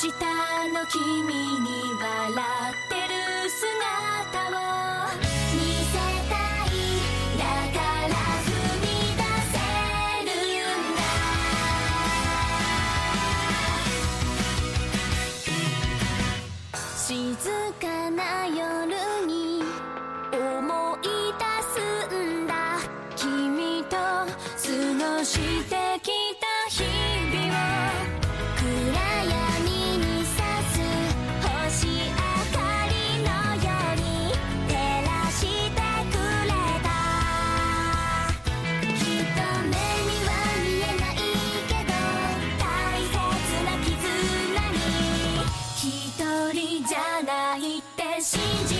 下の君に笑ってる姿を見せたいだから踏み出せるんだ。静かな夜に思い出すんだ。君と過ごしてきた日信じ